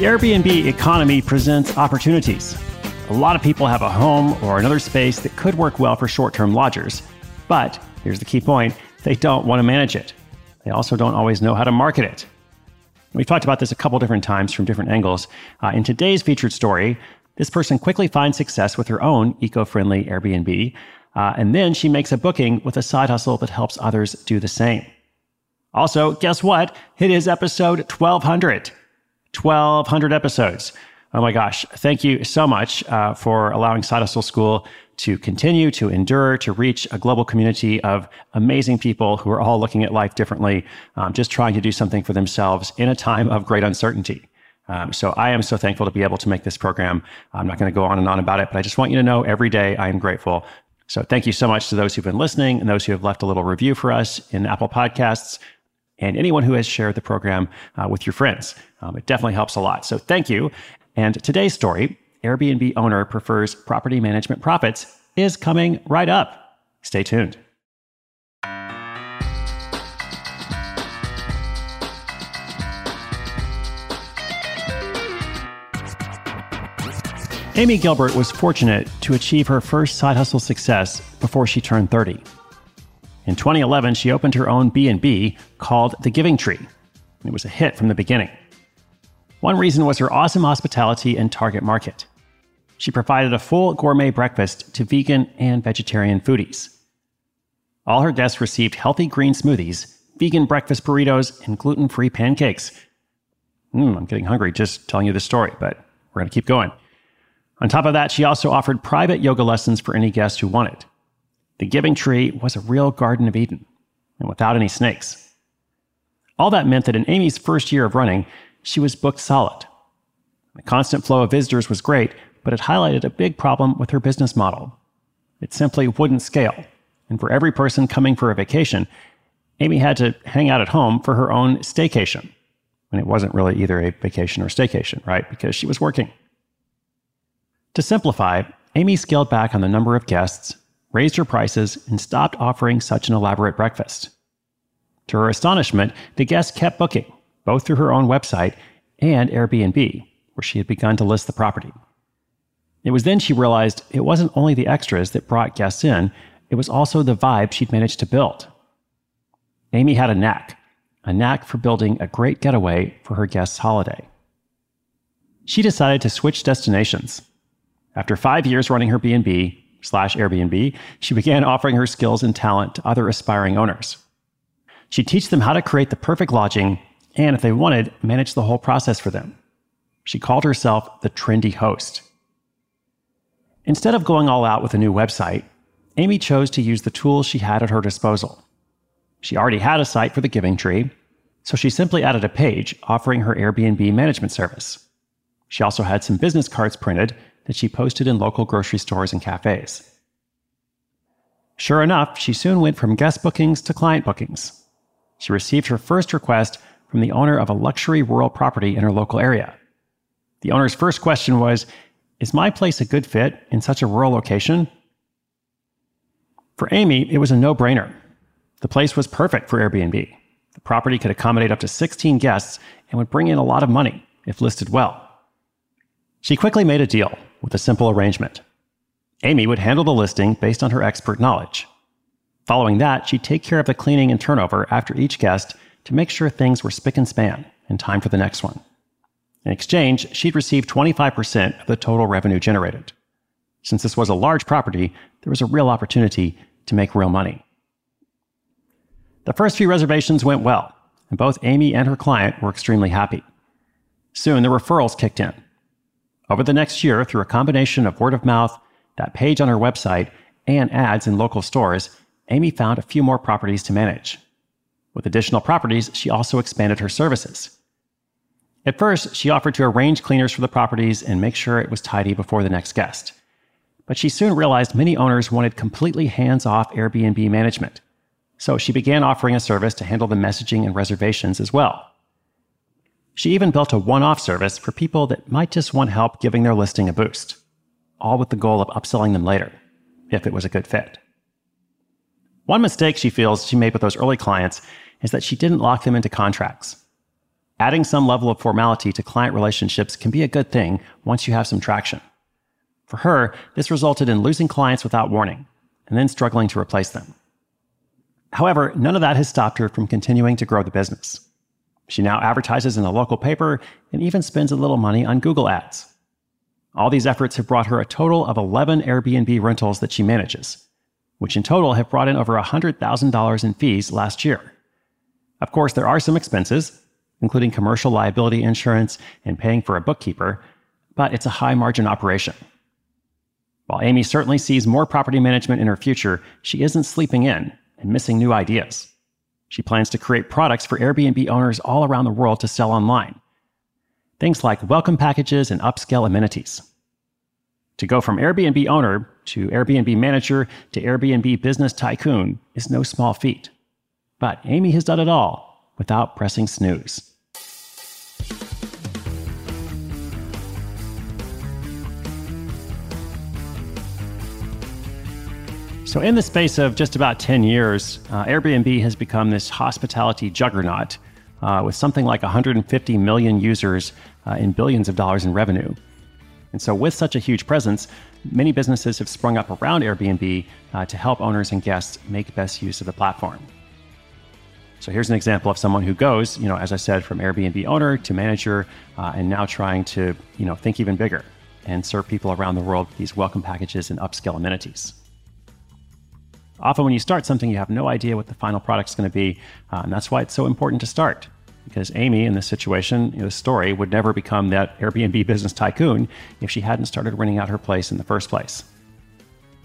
The Airbnb economy presents opportunities. A lot of people have a home or another space that could work well for short term lodgers. But here's the key point they don't want to manage it. They also don't always know how to market it. We've talked about this a couple different times from different angles. Uh, in today's featured story, this person quickly finds success with her own eco friendly Airbnb, uh, and then she makes a booking with a side hustle that helps others do the same. Also, guess what? It is episode 1200. 1200 episodes. Oh my gosh. Thank you so much uh, for allowing Side Hustle School to continue to endure, to reach a global community of amazing people who are all looking at life differently, um, just trying to do something for themselves in a time of great uncertainty. Um, so I am so thankful to be able to make this program. I'm not going to go on and on about it, but I just want you to know every day I am grateful. So thank you so much to those who've been listening and those who have left a little review for us in Apple Podcasts and anyone who has shared the program uh, with your friends. Um, it definitely helps a lot. So thank you. And today's story Airbnb owner prefers property management profits is coming right up. Stay tuned. Amy Gilbert was fortunate to achieve her first side hustle success before she turned 30. In 2011, she opened her own B&B called The Giving Tree. It was a hit from the beginning. One reason was her awesome hospitality and target market. She provided a full gourmet breakfast to vegan and vegetarian foodies. All her guests received healthy green smoothies, vegan breakfast burritos, and gluten free pancakes. Mm, I'm getting hungry just telling you this story, but we're going to keep going. On top of that, she also offered private yoga lessons for any guest who wanted. The Giving Tree was a real Garden of Eden, and without any snakes. All that meant that in Amy's first year of running, she was booked solid. The constant flow of visitors was great, but it highlighted a big problem with her business model. It simply wouldn't scale, and for every person coming for a vacation, Amy had to hang out at home for her own staycation. And it wasn't really either a vacation or staycation, right? Because she was working. To simplify, Amy scaled back on the number of guests, raised her prices, and stopped offering such an elaborate breakfast. To her astonishment, the guests kept booking, both through her own website and Airbnb, where she had begun to list the property. It was then she realized it wasn't only the extras that brought guests in, it was also the vibe she'd managed to build. Amy had a knack, a knack for building a great getaway for her guests' holiday. She decided to switch destinations. After five years running her B&B slash Airbnb, she began offering her skills and talent to other aspiring owners. She'd teach them how to create the perfect lodging and if they wanted, manage the whole process for them. She called herself the trendy host. Instead of going all out with a new website, Amy chose to use the tools she had at her disposal. She already had a site for the Giving Tree, so she simply added a page offering her Airbnb management service. She also had some business cards printed that she posted in local grocery stores and cafes. Sure enough, she soon went from guest bookings to client bookings. She received her first request from the owner of a luxury rural property in her local area. The owner's first question was Is my place a good fit in such a rural location? For Amy, it was a no brainer. The place was perfect for Airbnb. The property could accommodate up to 16 guests and would bring in a lot of money if listed well. She quickly made a deal with a simple arrangement. Amy would handle the listing based on her expert knowledge. Following that, she'd take care of the cleaning and turnover after each guest to make sure things were spick and span in time for the next one. In exchange, she'd receive 25% of the total revenue generated. Since this was a large property, there was a real opportunity to make real money. The first few reservations went well, and both Amy and her client were extremely happy. Soon the referrals kicked in. Over the next year, through a combination of word of mouth, that page on her website, and ads in local stores, Amy found a few more properties to manage. With additional properties, she also expanded her services. At first, she offered to arrange cleaners for the properties and make sure it was tidy before the next guest. But she soon realized many owners wanted completely hands off Airbnb management. So she began offering a service to handle the messaging and reservations as well. She even built a one off service for people that might just want help giving their listing a boost, all with the goal of upselling them later, if it was a good fit. One mistake she feels she made with those early clients is that she didn't lock them into contracts. Adding some level of formality to client relationships can be a good thing once you have some traction. For her, this resulted in losing clients without warning and then struggling to replace them. However, none of that has stopped her from continuing to grow the business. She now advertises in a local paper and even spends a little money on Google Ads. All these efforts have brought her a total of 11 Airbnb rentals that she manages, which in total have brought in over $100,000 in fees last year. Of course, there are some expenses, including commercial liability insurance and paying for a bookkeeper, but it's a high margin operation. While Amy certainly sees more property management in her future, she isn't sleeping in and missing new ideas. She plans to create products for Airbnb owners all around the world to sell online. Things like welcome packages and upscale amenities. To go from Airbnb owner to Airbnb manager to Airbnb business tycoon is no small feat. But Amy has done it all without pressing snooze. So, in the space of just about 10 years, uh, Airbnb has become this hospitality juggernaut uh, with something like 150 million users uh, and billions of dollars in revenue. And so, with such a huge presence, many businesses have sprung up around Airbnb uh, to help owners and guests make best use of the platform. So here's an example of someone who goes, you know, as I said, from Airbnb owner to manager, uh, and now trying to, you know, think even bigger and serve people around the world with these welcome packages and upscale amenities. Often, when you start something, you have no idea what the final product is going to be. Uh, and that's why it's so important to start. Because Amy, in this situation, in this story, would never become that Airbnb business tycoon if she hadn't started renting out her place in the first place.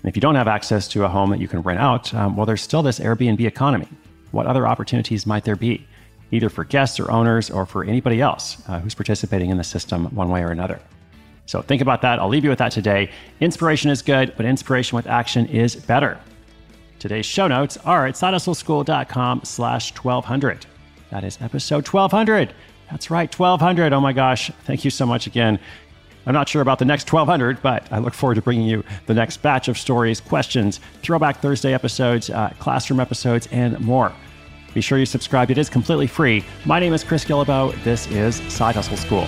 And if you don't have access to a home that you can rent out, um, well, there's still this Airbnb economy. What other opportunities might there be, either for guests or owners or for anybody else uh, who's participating in the system one way or another? So think about that. I'll leave you with that today. Inspiration is good, but inspiration with action is better. Today's show notes are at sidehustleschool.com slash 1200. That is episode 1200. That's right, 1200. Oh my gosh. Thank you so much again. I'm not sure about the next 1200, but I look forward to bringing you the next batch of stories, questions, throwback Thursday episodes, uh, classroom episodes, and more. Be sure you subscribe. It is completely free. My name is Chris Guillebeau. This is Side Hustle School.